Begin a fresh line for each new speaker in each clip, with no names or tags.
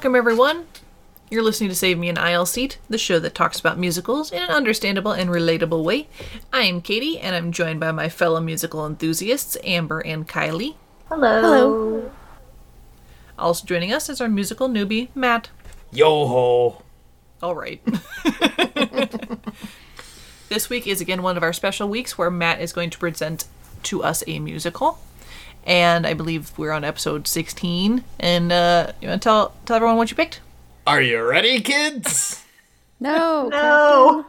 Welcome, everyone. You're listening to Save Me an Aisle Seat, the show that talks about musicals in an understandable and relatable way. I am Katie, and I'm joined by my fellow musical enthusiasts, Amber and Kylie.
Hello.
Hello.
Also joining us is our musical newbie, Matt.
Yo ho!
All right. this week is again one of our special weeks where Matt is going to present to us a musical. And I believe we're on episode 16. And uh, you want to tell, tell everyone what you picked?
Are you ready, kids?
No.
No.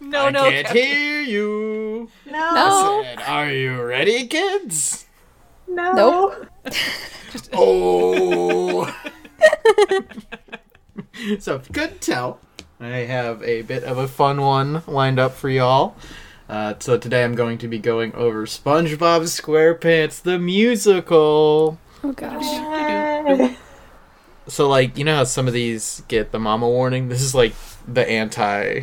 No,
I
no.
I can't
Captain.
hear you.
No.
No.
Said, Are you ready, kids?
No.
Nope.
Oh. so if you couldn't tell, I have a bit of a fun one lined up for y'all. Uh, so today I'm going to be going over SpongeBob SquarePants the musical.
Oh gosh.
So like you know how some of these get the mama warning. This is like the anti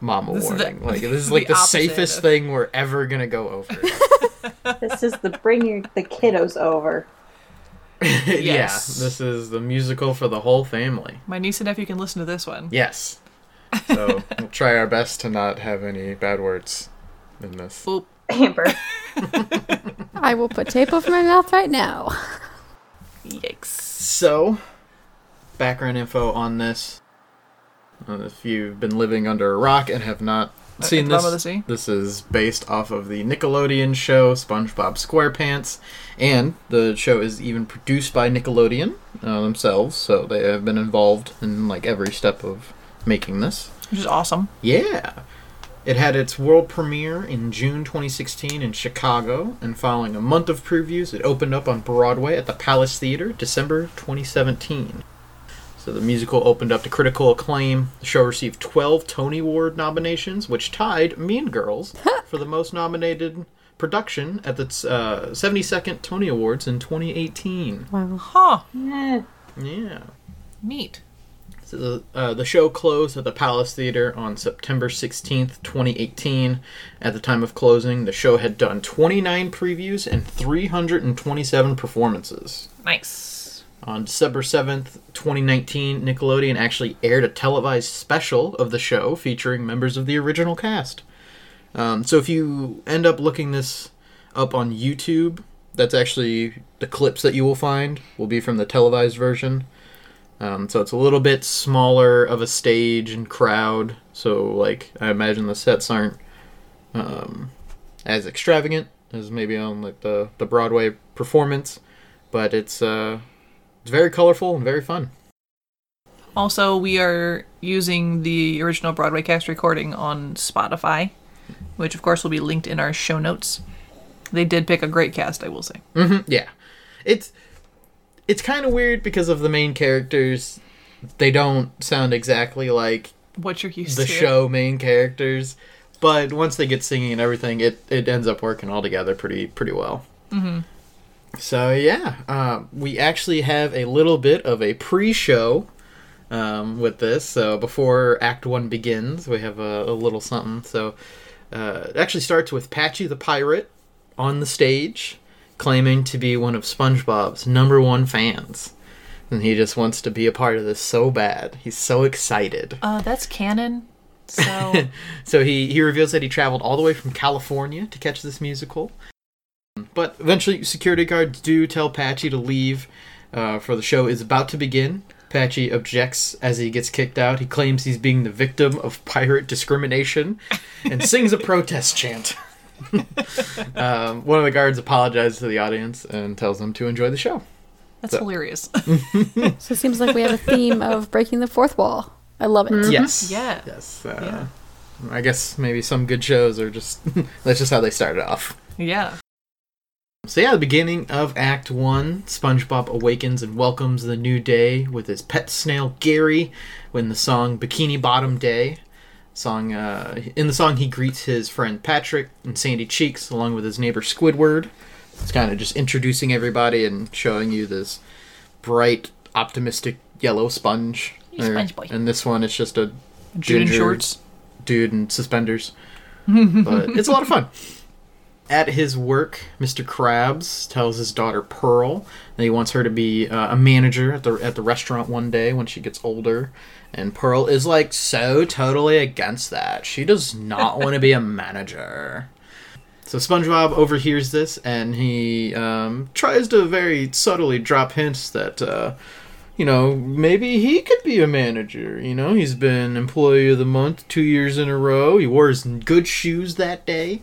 mama
This is the-
warning. like this is like the
opposite
safest
of-
thing we're ever gonna go over.
This is the bring your the kiddos over.
Yes.
Yeah, this is the musical for the whole family.
My niece and nephew can listen to this one.
Yes. So we'll try our best to not have any bad words in this.
Oop.
Amber.
I will put tape over my mouth right now.
Yikes.
So, background info on this. Uh, if you've been living under a rock and have not
At
seen
the bottom of the
this,
sea?
this is based off of the Nickelodeon show SpongeBob SquarePants, and the show is even produced by Nickelodeon uh, themselves, so they have been involved in like every step of making this.
Which is awesome.
Yeah. It had its world premiere in June 2016 in Chicago, and following a month of previews, it opened up on Broadway at the Palace Theater December 2017. So the musical opened up to critical acclaim. The show received 12 Tony Award nominations, which tied Mean Girls for the most nominated production at the uh, 72nd Tony Awards in 2018.
Wow.
Huh.
Eh,
Yeah.
Neat.
So the, uh, the show closed at the Palace Theater on September 16th, 2018. At the time of closing, the show had done 29 previews and 327 performances.
Nice.
On December 7th, 2019, Nickelodeon actually aired a televised special of the show featuring members of the original cast. Um, so if you end up looking this up on YouTube, that's actually the clips that you will find will be from the televised version. Um, so it's a little bit smaller of a stage and crowd. So like I imagine the sets aren't um, as extravagant as maybe on like the the Broadway performance, but it's uh, it's very colorful and very fun.
Also, we are using the original Broadway cast recording on Spotify, which of course will be linked in our show notes. They did pick a great cast, I will say.
hmm yeah, it's it's kind of weird because of the main characters. They don't sound exactly like
What you're used
the
to.
show main characters, but once they get singing and everything, it it ends up working all together pretty pretty well. Mm-hmm. So yeah, uh, we actually have a little bit of a pre-show um, with this. So before Act One begins, we have a, a little something. So uh, it actually starts with Patchy the pirate on the stage, claiming to be one of SpongeBob's number one fans. And he just wants to be a part of this so bad. He's so excited.
Uh, that's canon. So
So he, he reveals that he traveled all the way from California to catch this musical. But eventually, security guards do tell Patchy to leave, uh, for the show is about to begin. Patchy objects as he gets kicked out. He claims he's being the victim of pirate discrimination and sings a protest chant. um, one of the guards apologizes to the audience and tells them to enjoy the show.
that's
So-
hilarious.
So it seems like we have a theme of breaking the fourth wall. I love it.
Yes.
Yeah.
Yes. Uh,
Yeah.
I guess maybe some good shows are just that's just how they started off.
yeah.
So yeah, the beginning of Act One, SpongeBob awakens and welcomes the new day with his pet snail Gary. When the song "Bikini Bottom Day," song uh, in the song he greets his friend Patrick and Sandy Cheeks along with his neighbor Squidward. It's kind of just introducing everybody and showing you this bright, optimistic yellow sponge.
Hey, Sponge Boy.
And this one, it's just a
Dude in
ginger
shorts.
dude in suspenders. but it's a lot of fun. At his work, Mr. Krabs tells his daughter Pearl that he wants her to be uh, a manager at the at the restaurant one day when she gets older. And Pearl is like so totally against that. She does not want to be a manager. So SpongeBob overhears this and he um, tries to very subtly drop hints that, uh, you know, maybe he could be a manager. You know, he's been Employee of the Month two years in a row. He wore his good shoes that day.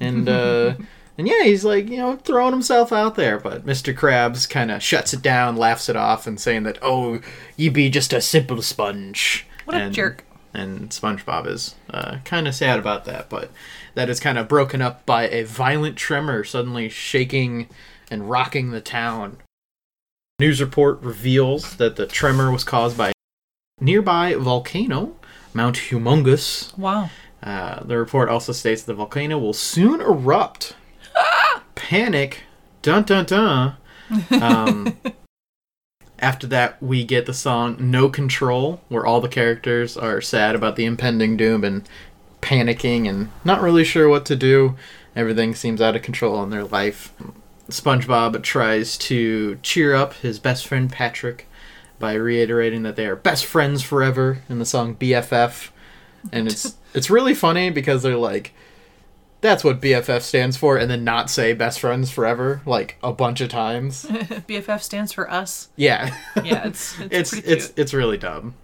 And, uh, and yeah, he's like, you know, throwing himself out there. But Mr. Krabs kind of shuts it down, laughs it off, and saying that, oh, you be just a simple sponge.
What a
And-
jerk.
and SpongeBob is uh, kind of sad about that, but that is kind of broken up by a violent tremor suddenly shaking and rocking the town. News report reveals that the tremor was caused by a nearby volcano, Mount Humongous.
Wow.
Uh, the report also states the volcano will soon erupt. Panic. Dun dun dun. Um, after that, we get the song No Control, where all the characters are sad about the impending doom and panicking and not really sure what to do. Everything seems out of control in their life. SpongeBob tries to cheer up his best friend Patrick by reiterating that they are best friends forever in the song BFF. And it's it's really funny because they're like that's what BFF stands for and then not say best friends forever like a bunch of times.
BFF stands for us.
Yeah.
Yeah, it's it's,
it's it's it's really dumb.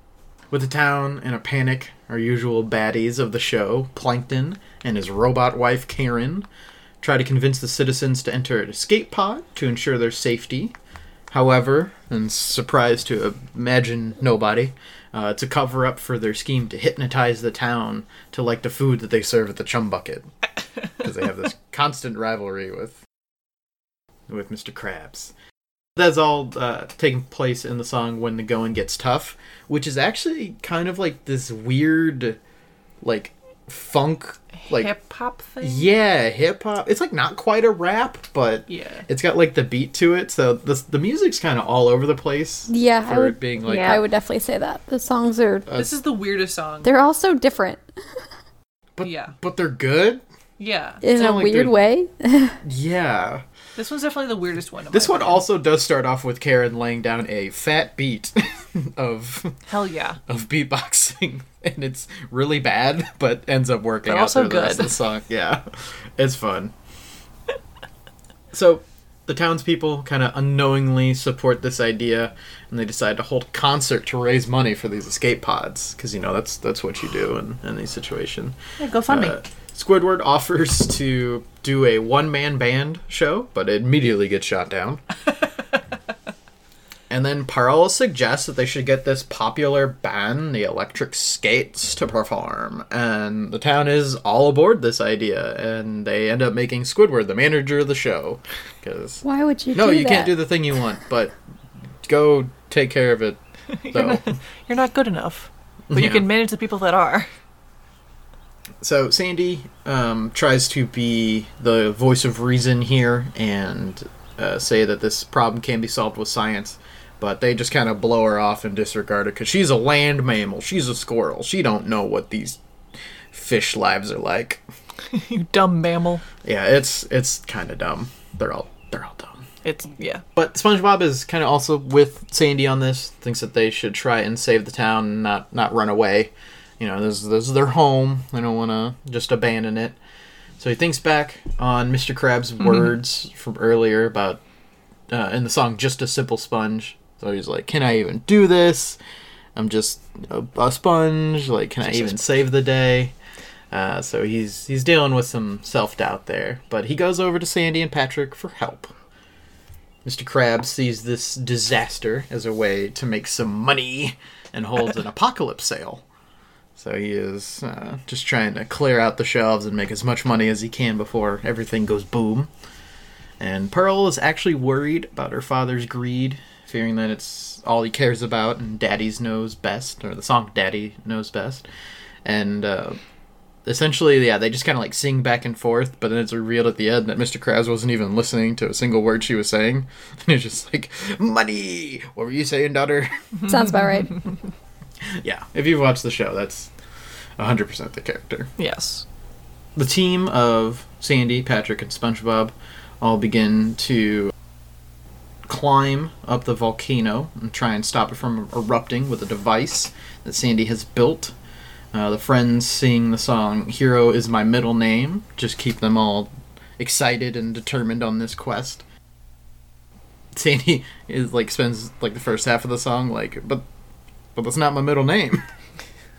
With the town in a panic, our usual baddies of the show, Plankton and his robot wife Karen, try to convince the citizens to enter an escape pod to ensure their safety. However, and surprise to imagine nobody, uh, it's a cover up for their scheme to hypnotize the town to like the food that they serve at the chum bucket, because they have this constant rivalry with with Mr. Krabs. That's all uh, taking place in the song "When the Going Gets Tough," which is actually kind of like this weird, like funk, like
hip hop thing.
yeah, hip hop. It's like not quite a rap, but
Yeah.
it's got like the beat to it. So the the music's kind of all over the place.
Yeah,
for
would-
it being like
Yeah.
I would definitely say that the songs are uh,
This is the weirdest song.
they're all so different
but
yeah.
but they're good.
Yeah.
in a
like
weird way.
Yeah.
This one's definitely the weirdest one.
This one
opinion.
also does start off with Karen laying down a fat beat of
Hell yeah.
of beatboxing, and it's really bad, but ends up working
But
out
also
through the rest of
good.
the song. Yeah, it's fun. so the townspeople kind of unknowingly support this idea, and they decide to hold a concert to raise money for these escape pods, because you know that's that's what you do in, in these situations.
Yeah, go fund me.
Uh, Squidward offers to do a one man band show, but it immediately gets shot down. and then Pearl suggests that they should get this popular band, the Electric Skates, to perform. And the town is all aboard this idea, and they end up making Squidward the manager of the show. Because,
Why would you
no, you
that?
can't do the thing you want, but go take care of it, though.
You're not good enough. But you can manage the people that are.
So Sandy um, tries to be the voice of reason here and uh, say that this problem can be solved with science, but they just kind of blow her off and disregard it because she's a land mammal. She's a squirrel. She don't know what these fish lives are like.
you dumb mammal.
Yeah, it's it's kind of dumb. They're all they're all dumb.
It's yeah.
But SpongeBob is kind of also with Sandy on this. Thinks that they should try and save the town, and not not run away. You know, this this is their home. They don't want to just abandon it. So he thinks back on Mr. Krabs' words from earlier about uh, in the song "Just a Simple Sponge." So he's like, "Can I even do this? I'm just a, a sponge. Like, can I
Just a
even save the day?" Uh, so he's he's dealing with some self doubt there, but he goes over to Sandy and Patrick for help. Mr. Krabs sees this disaster as a way to make some money and holds an apocalypse sale. So he is uh, just trying to clear out the shelves and make as much money as he can before everything goes boom. And Pearl is actually worried about her father's greed, fearing that it's all he cares about and Daddy's knows best, or the song Daddy knows best. And uh, essentially, yeah, they just kind of like sing back and forth, but then it's revealed at the end that Mr. Krabs wasn't even listening to a single word she was saying. And it's just like, money! What were you saying, daughter?
Sounds about right.
yeah, if you've watched the show, that's 100% the character.
Yes.
The team of Sandy, Patrick, and SpongeBob all begin to climb up the volcano and try and stop it from erupting with a device that Sandy has built. Uh, the friends sing the song "Hero is my middle name," just keep them all excited and determined on this quest. Sandy is like spends like the first half of the song like, but but that's not my middle name.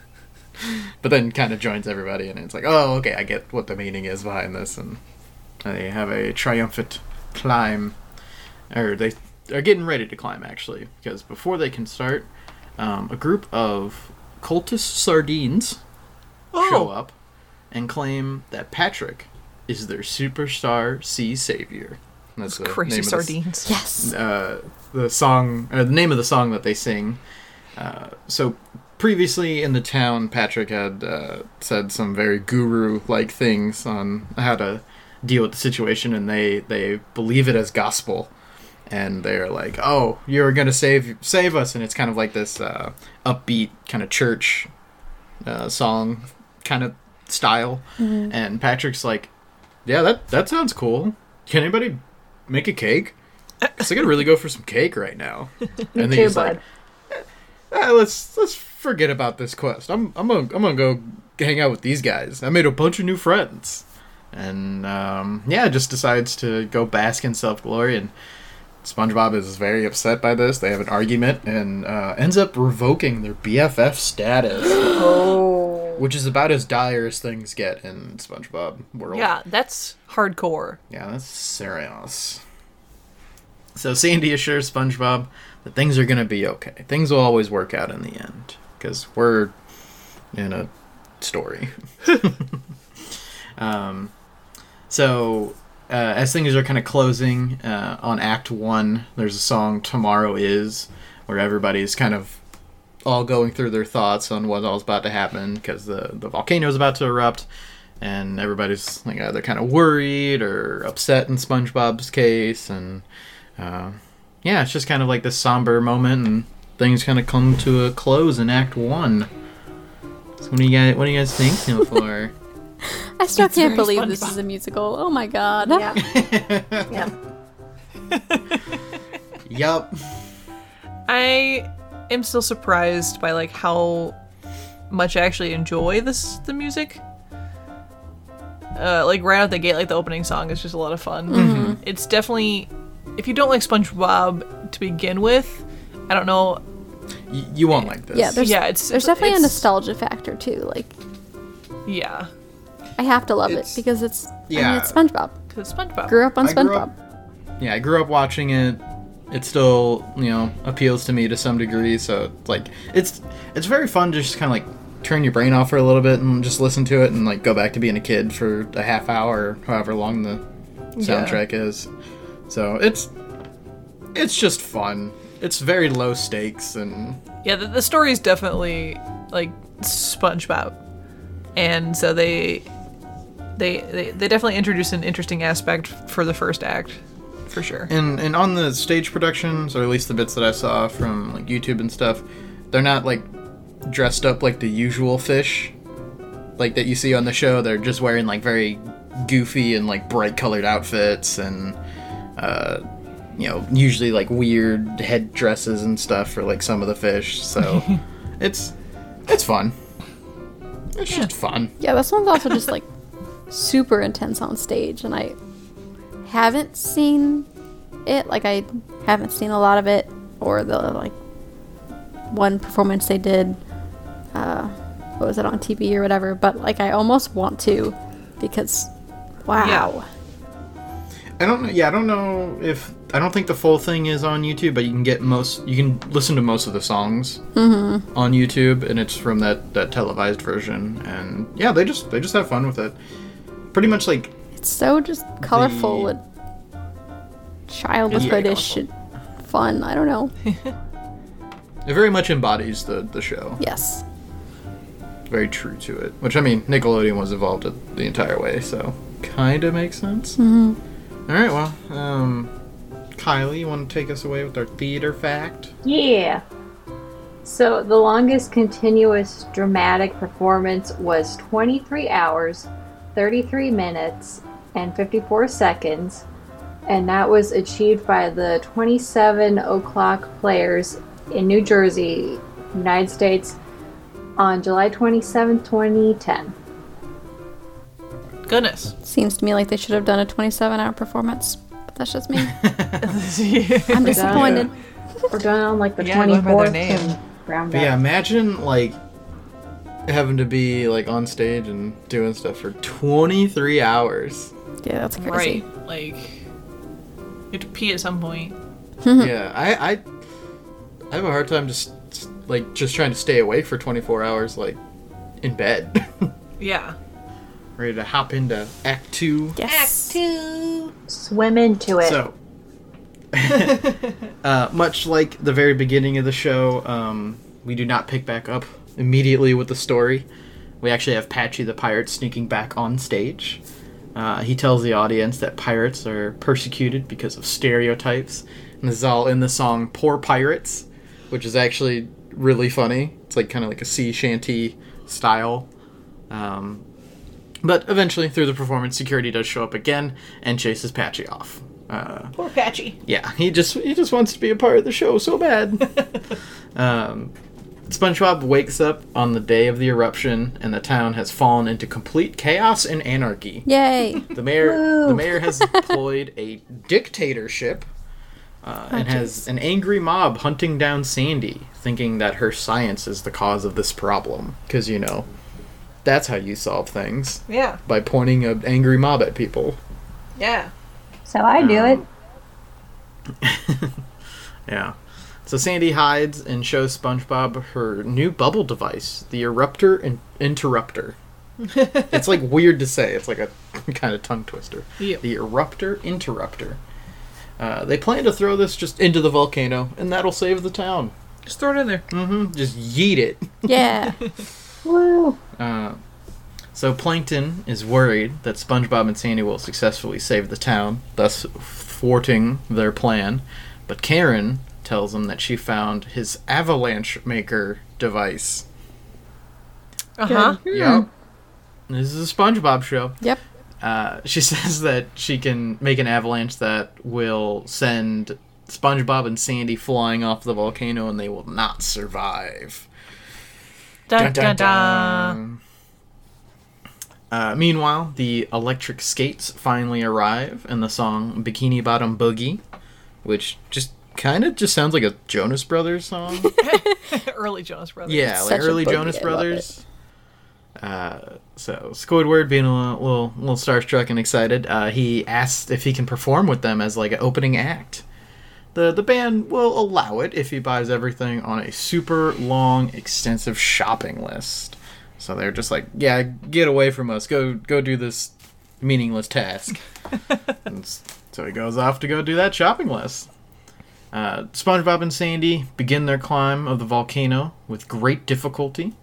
but then kind of joins everybody, and it's like, oh, okay, I get what the meaning is behind this, and they have a triumphant climb, or they are getting ready to climb actually, because before they can start, um, a group of cultist sardines show up and claim that Patrick is their superstar sea savior. That's the
Crazy
name of the
sardines.
Yes.
uh, the song, uh, the name of the song that they sing. Uh, so previously in the town, Patrick had uh, said some very guru-like things on how to deal with the situation, and they they believe it as gospel, and they're like, "Oh, you're gonna save save us," and it's kind of like this uh, upbeat kind of church uh, song kind of style, and Patrick's like, "Yeah, that that sounds cool. Can anybody make a cake?" Cause I could really go for some cake right now. And then he's like, "Ah, "Let's let's forget about this quest. I'm I'm gonna I'm gonna go hang out with these guys. I made a bunch of new friends." And um, yeah, just decides to go bask in self glory. And SpongeBob is very upset by this. They have an argument and uh, ends up revoking their BFF status,
Oh.
which is about as dire as things get in SpongeBob world.
Yeah, that's hardcore.
Yeah, that's serious. So Sandy assures SpongeBob that things are gonna be okay. Things will always work out in the end because we're in a story. um, so uh, as things are kind of closing uh, on Act One, there's a song "Tomorrow Is," where everybody's kind of all going through their thoughts on what all's about to happen because the the volcano is about to erupt, and everybody's like either kind of worried or upset in SpongeBob's case, and uh, yeah, it's just kind of like this somber moment, and things kind of come to a close in Act One. So what do you guys what do you guys think so far?
I still
It's
can't
very
believe this is a musical. Oh my god.
Yeah. yep.
yup.
I am still surprised by like how much I actually enjoy this the music. Uh, like right out the gate, like the opening song is just a lot of fun. It's definitely if you don't like SpongeBob to begin with, I don't know.
Y- you won't like this.
Yeah, there's
Yeah, it's-
there's definitely a nostalgia factor too. Like
Yeah,
I have to love
It's-
it because it's I
yeah.
mean, it's SpongeBob.
because SpongeBob.
Grew up on SpongeBob.
up- yeah, I grew up watching it. It still, you know, appeals to me to some degree. So, like, it's it's very fun to just kind of like turn your brain off for a little bit and just listen to it and like go back to being a kid for a half hour, or however long the soundtrack is. So it's it's just fun. It's very low stakes and
Yeah, the, the story is definitely like SpongeBob, and so they, they they they definitely introduce an interesting aspect for the first act, for sure.
and and on the stage productions, or at least the bits that I saw from like YouTube and stuff, they're not like dressed up like the usual fish, like that you see on the show. They're just wearing like very goofy and like bright colored outfits, and uh, you know, usually like weird head dresses and stuff for like some of the fish. So it's it's fun. It's just fun.
Yeah, this one's also just like super intense on stage, and I haven't seen it. Like I haven't seen a lot of it, or the like one performance they did. Uh, what was it on TV or whatever? But like I almost want to because wow.
I don't know. Yeah, I don't know if I don't think the full thing is on YouTube, but you can get most. You can listen to most of the songs on YouTube, and it's from that that televised version. And yeah, they just they just have fun with it. Pretty much like
It's so just colorful
The-
and childhoodish and fun. I don't know.
it very much embodies the the show.
Yes.
Very true to it. Which I mean, Nickelodeon was involved the entire way, so kind of makes sense. Mm-hmm. All right, well, um, Kylie, you want to take us away with our theater fact?
Yeah. So the longest continuous dramatic performance was 23 hours, 33 minutes, and 54 seconds, and that was achieved by the 27 o'clock players in New Jersey, United States, on July 27, 2010.
Goodness.
Seems to me like they should have done a 27 hour performance, but that's just me. I'm disappointed.
We're done on like the
Yeah, going by their
24th
name.
and round
But
up.
yeah, imagine like having to be like on stage and doing stuff for 23 hours.
Yeah, that's crazy.
Right. Like, you have to pee at some point.
yeah, I, I I have a hard time just like just trying to stay awake for 24 hours like in bed.
Yeah.
Ready to hop into act 2.
Yes.
Swim into it.
So, uh, much like the very beginning of the show, um, we do not pick back up immediately with the story. We actually have Patchy the pirate sneaking back on stage. Uh, he tells the audience that pirates are persecuted because of stereotypes, and this is all in the song "Poor Pirates," which is actually really funny. It's like kind of like a sea shanty style. Um, but eventually, through the performance, security does show up again and chases Patchy off. Uh,
Poor Patchy.
yeah, he just he just wants to be a part of the show so bad. um, SpongeBob wakes up on the day of the eruption, and the town has fallen into complete chaos and anarchy.
Yay.
The mayor the mayor has deployed a dictatorship. Uh, and has an angry mob hunting down Sandy, thinking that her science is the cause of this problem. Because, you know, that's how you solve things
Yeah.
by pointing an angry mob at people.
Yeah.
So I do it.
Yeah. So Sandy hides and shows SpongeBob her new bubble device, the Eruptor in- Interruptor. it's like weird to say. It's like a kind of tongue twister.
Yep.
The Eruptor Interruptor. Uh, they plan to throw this just into the volcano, and that'll save the town.
Just throw it in there.
Mm-hmm. Just yeet it.
Yeah.
Woo.
Uh, so Plankton is worried that SpongeBob and Sandy will successfully save the town, thus thwarting their plan. But Karen tells him that she found his avalanche maker device.
Uh huh.
Yep. This is a SpongeBob show.
Yep.
Uh, she says that she can make an avalanche that will send SpongeBob and Sandy flying off the volcano, and they will not survive.
Dun dun dun.
Uh, meanwhile, the electric skates finally arrive, and the song "Bikini Bottom Boogie," which just kind of just sounds like a Jonas Brothers song.
Early Jonas Brothers.
yeah, like
a
early
boogie,
Jonas Brothers. Uh, so Squidward, being a little, little, little starstruck and excited, uh, he asks if he can perform with them as like an opening act. The the band will allow it if he buys everything on a super long, extensive shopping list. So they're just like, yeah, get away from us. Go go do this meaningless task. and so he goes off to go do that shopping list. Uh, SpongeBob and Sandy begin their climb of the volcano with great difficulty.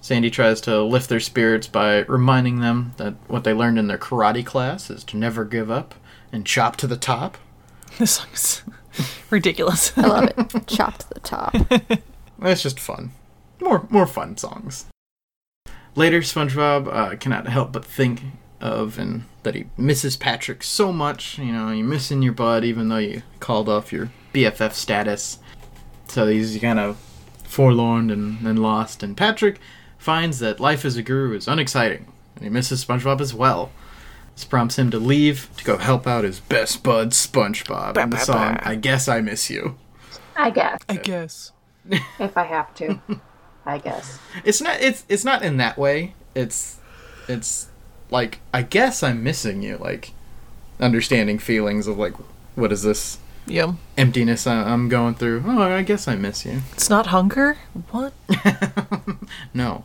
Sandy tries to lift their spirits by reminding them that what they learned in their karate class is to never give up and chop to the top.
This song is ridiculous.
I love it. Chopped to the top.
It's just fun. More more fun songs. Later, SpongeBob uh, cannot help but think of and that he misses Patrick so much. You know, you're missing your bud even though you called off your BFF status. So he's kind of forlorn and, and lost. And Patrick finds that life as a guru is unexciting, and he misses SpongeBob as well. This prompts him to leave to go help out his best bud SpongeBob in the song "I Guess I Miss You."
I guess.
I guess.
If I have to. I guess.
It's not. It's it's not in that way. It's it's like I guess I'm missing you. Like understanding feelings of like what is this
Yeah.
emptiness I- I'm going through. Oh, I guess I miss you.
It's not hunger? What?
No,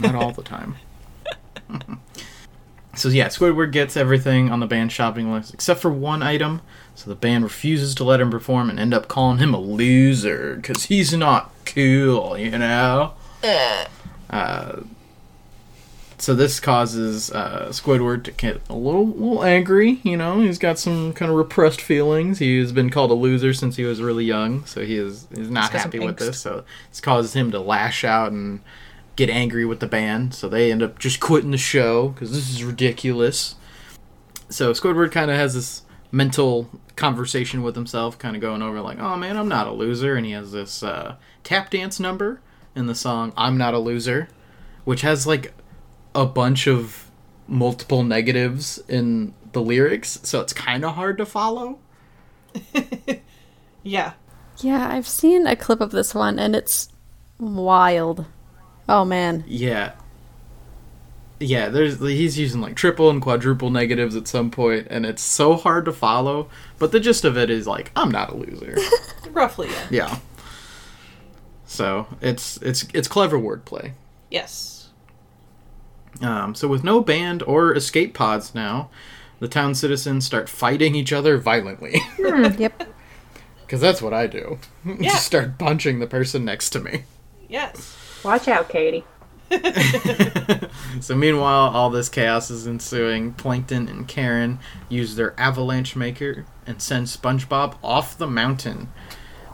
not all the time. so yeah, Squidward gets everything on the band shopping list except for one item. So the band refuses to let him perform and end up calling him a loser because he's not cool, you know. Uh, so this causes uh, Squidward to get a little, little angry. You know, he's got some kind of repressed feelings. He has been called a loser since he was really young, so he is he's not
He's
happy with
angst.
this. So this causes him to lash out and get angry with the band. So they end up just quitting the show because this is ridiculous. so Squidward kind of has this mental conversation with himself, kind of going over like, "Oh man, I'm not a loser," and he has this uh, tap dance number in the song "I'm Not a Loser," which has like a bunch of multiple negatives in the lyrics, so it's kind of hard to follow.
Yeah.
Yeah, I've seen a clip of this one and it's wild. Oh man.
Yeah. Yeah, there's he's using like triple and quadruple negatives at some point, and it's so hard to follow. But the gist of it is like, I'm not a loser.
Roughly, yeah.
yeah. So it's it's it's clever wordplay.
Yes.
Um, so with no band or escape pods now, the town citizens start fighting each other violently.
Yep.
Because that's what I do.
Yeah.
Just start punching the person next to me.
Yes.
Watch out, Katie.
So meanwhile, all this chaos is ensuing. Plankton and Karen use their avalanche maker and send SpongeBob off the mountain.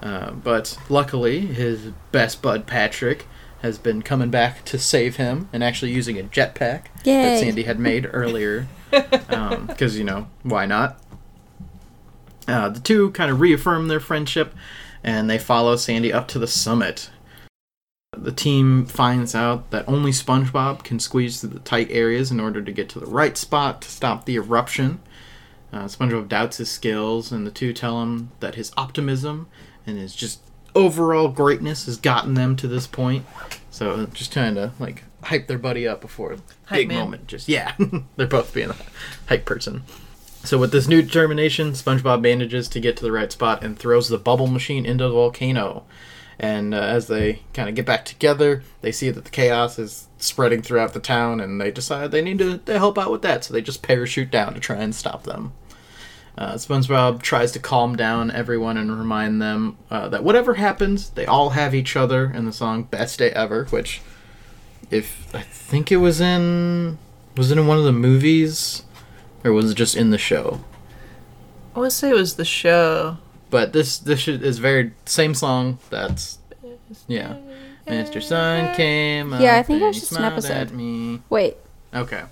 Uh, but luckily, his best bud Patrick has been coming back to save him and actually using a jetpack that Sandy had made earlier. Because, you know, why not? Uh, the two kind of reaffirm their friendship and they follow Sandy up to the summit. The team finds out that only SpongeBob can squeeze through the tight areas in order to get to the right spot to stop the eruption. Uh, SpongeBob doubts his skills, and the two tell him that his optimism and his just overall greatness has gotten them to this point. So just trying to like hype their buddy up before a
Hype
big
man.
moment. Just yeah, they're both being a hype person. So with this new determination, SpongeBob manages to get to the right spot and throws the bubble machine into the volcano. And uh, as they kind of get back together, they see that the chaos is spreading throughout the town, and they decide they need to, to help out with that. So they just parachute down to try and stop them. Uh, SpongeBob tries to calm down everyone and remind them uh, that whatever happens, they all have each other in the song "Best Day Ever," which, if I think it was in, was it in one of the movies, or was it just in the show?
I would say it was the show.
But this this sh- is very same song. That's yeah. Mr. Sun came.
Yeah, I think it was just an episode.
Me.
Wait,
Okay.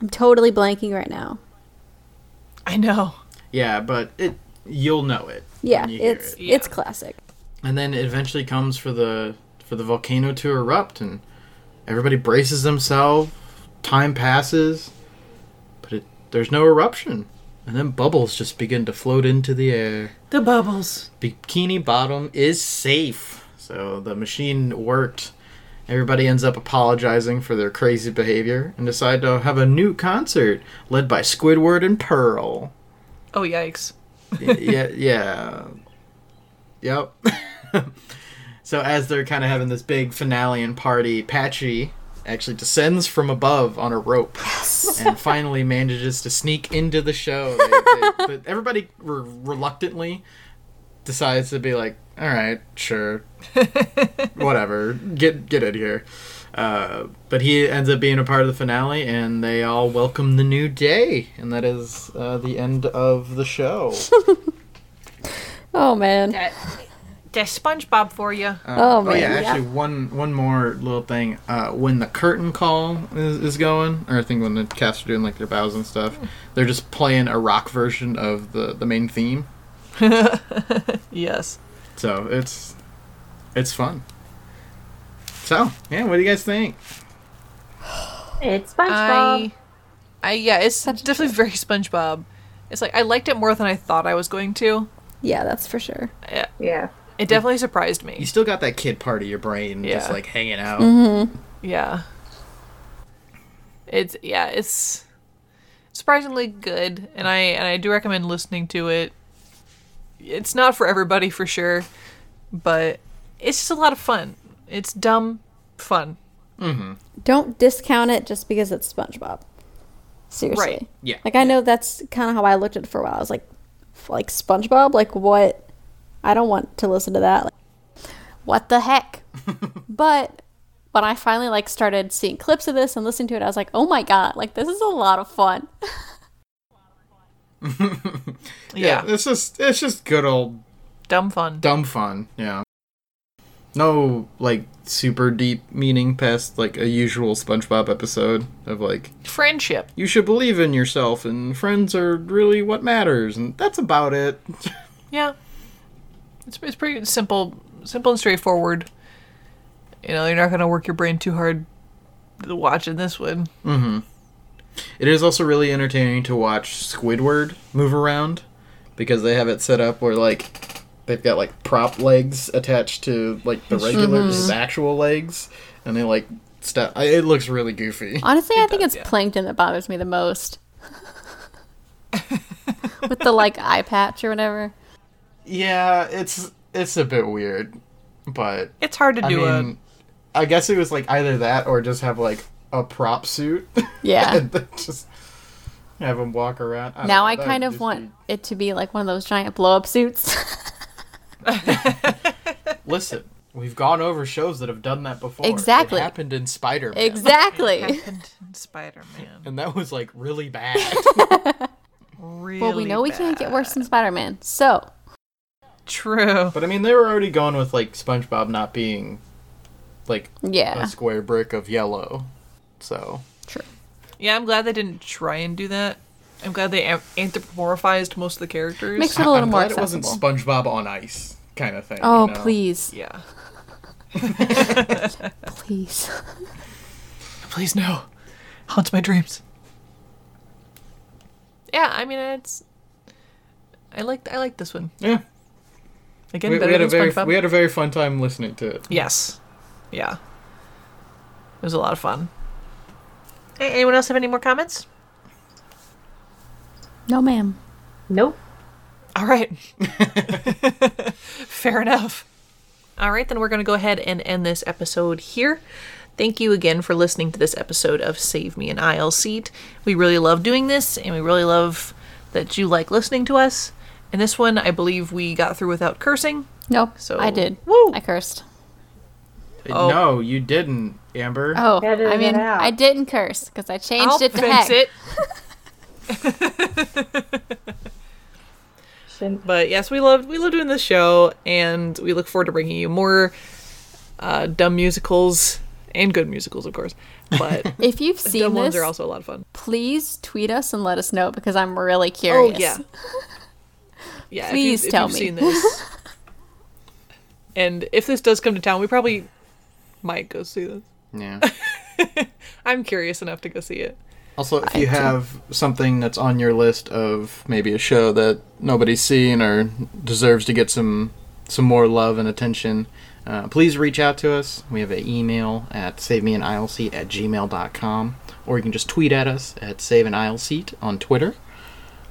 I'm totally blanking right now.
I know.
Yeah, but it you'll know it.
Yeah,
when you hear
it's
it.
Yeah.
it's classic.
And then it eventually comes for the for the volcano to erupt, and everybody braces themselves. Time passes, but it, there's no eruption, and then bubbles just begin to float into the air.
The bubbles.
Bikini Bottom is safe, so the machine worked. Everybody ends up apologizing for their crazy behavior and decide to have a new concert led by Squidward and Pearl.
Oh yikes.
Yeah, yeah. Yep. so as they're kind of having this big finale and party, Patchy actually descends from above on a rope and finally manages to sneak into the show. They, they, but everybody re- reluctantly decides to be like, "All right, sure, whatever, get get in here." Uh, but he ends up being a part of the finale, and they all welcome the new day, and that is uh, the end of the show.
Oh man.
That, that's SpongeBob for you.
Oh, man,
yeah,
yeah.
actually, one one more little thing. Uh, when the curtain call is, is going, or I think when the cast are doing like their bows and stuff, they're just playing a rock version of the the main theme.
Yes.
So it's it's fun. So yeah, what do you guys think?
It's SpongeBob.
I, I yeah, it's
Such a
definitely very SpongeBob. It's like I liked it more than I thought I was going to.
Yeah, that's for sure.
Yeah,
Yeah.
It definitely surprised me.
You still got that kid part of your brain just like hanging out.
Mm-hmm.
Yeah. It's yeah, it's surprisingly good, and I and I do recommend listening to it. It's not for everybody for sure, but it's just a lot of fun. It's dumb fun.
Don't discount it just because it's SpongeBob. Seriously.
Right.
Yeah.
Like I know that's kind of how I looked at it for a while. I was like, like SpongeBob, like what? I don't want to listen to that. Like, what the heck? but when I finally like started seeing clips of this and listening to it, I was like, oh my god, like this is a lot of fun.
Yeah,
it's just it's just good old
dumb fun.
dumb fun. Yeah. No, like super deep meaning past like a usual SpongeBob episode of like
Friendship.
you should believe in yourself and friends are really what matters and that's about it.
Yeah. It's, it's pretty simple, simple and straightforward. You know, you're not gonna work your brain too hard watching this one. Mm-hmm.
It is also really entertaining to watch Squidward move around because they have it set up where like they've got like prop legs attached to like the regular mm-hmm. his actual legs and they like step it looks really goofy.
Honestly, I think it's
yeah.
plankton that bothers me the most. With the like eye patch or whatever.
Yeah, it's it's a bit weird, but
It's hard to
I
do
mean, I guess it was like either that or just have like a prop suit.
Yeah.
and then just have him walk around. don't
now
know,
I
that
kind of
just
want it to be like one of those giant blow up suits.
Listen, we've gone over shows that have done that before.
Exactly.
It happened in Spider Man.
exactly.
happened in Spider-Man.
And that was like really bad.
Really
well, we know we can't get worse than Spider Man. So,
True.
but I mean, they were already going with like SpongeBob not being like
yeah.
a square brick of yellow. So
True.
Yeah, I'm glad they didn't try and do that. I'm glad they anthropomorphized most of the characters.
Makes it a little
I'm
more
glad it wasn't. SpongeBob on ice kind of thing.
Oh,
you know?
please.
yeah.
Please.
Please no. Haunts my dreams. Yeah, I mean it's. I liked I liked this one
Yeah,
again.
we, we
better
had a very
SpongeBob.
we had a very fun time listening to it.
Yes. Yeah. It was a lot of fun. Hey, anyone else have any more comments?
No, ma'am.
Nope.
All right. Fair enough. All right, then we're going to go ahead and end this episode here. Thank you again for listening to this episode of Save Me an Aisle Seat. We really love doing this, and we really love that you like listening to us. And this one, I believe we got through without cursing.
Nope.
So-
I did.
Woo!
I cursed.
Oh.
No, you didn't, Amber.
Oh, I mean. I didn't curse because I changed
I'll
it to
fix
heck.
it.
Shouldn't-
But yes, we love we love doing this show, and we look forward to bringing you more uh, dumb musicals and good musicals, of course. But
If you've seen
dumb
seen
ones
this,
are also a lot of fun.
please tweet us and let us know because I'm really curious.
Oh yeah, yeah.
Please
if
tell
you've
me.
Seen this, and if this does come to town, we probably might go see this.
Yeah.
I'm curious enough to go see it.
Also, if you
too.
have something that's on your list of maybe a show that nobody's seen or deserves to get some some more love and attention, uh, please reach out to us. We have an email at savemeanaisleseat at gmail.com, or you can just tweet at us at save an aisle seat on Twitter.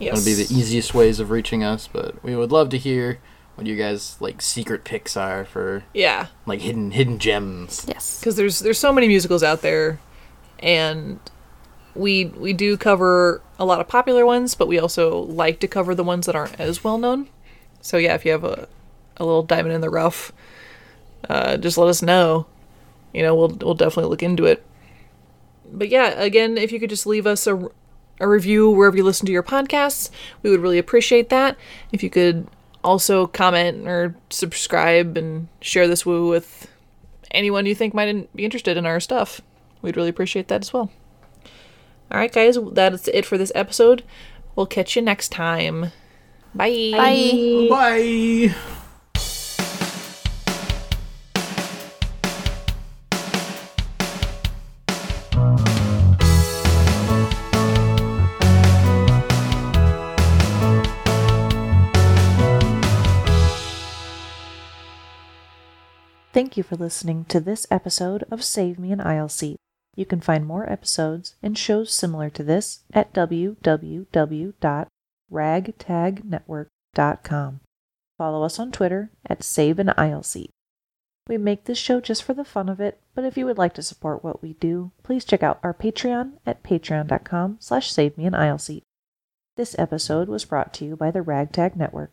Yes,
That'll be the easiest ways of reaching us, but we would love to hear what you guys like secret picks are for
Yeah,
like hidden hidden gems.
Yes.
because there's there's so many musicals out there, and we we do cover a lot of popular ones, but we also like to cover the ones that aren't as well known. So yeah, if you have a a little diamond in the rough, uh, just let us know. You know, we'll we'll definitely look into it. But yeah, again, if you could just leave us a a review wherever you listen to your podcasts, we would really appreciate that. If you could also comment or subscribe and share this woo with anyone you think might be interested in our stuff. We'd really appreciate that as well. All right, guys, that's it for this episode. We'll catch you next time. Bye.
Bye.
Bye.
Thank you for listening to this episode of Save Me an Aisle Seat. You can find more episodes and shows similar to this at www.ragtagnetwork.com. Follow us on Twitter at Save an Aisle Seat. We make this show just for the fun of it, but if you would like to support what we do, please check out our Patreon at patreon.com slash save me an aisle seat. This episode was brought to you by the Ragtag Network.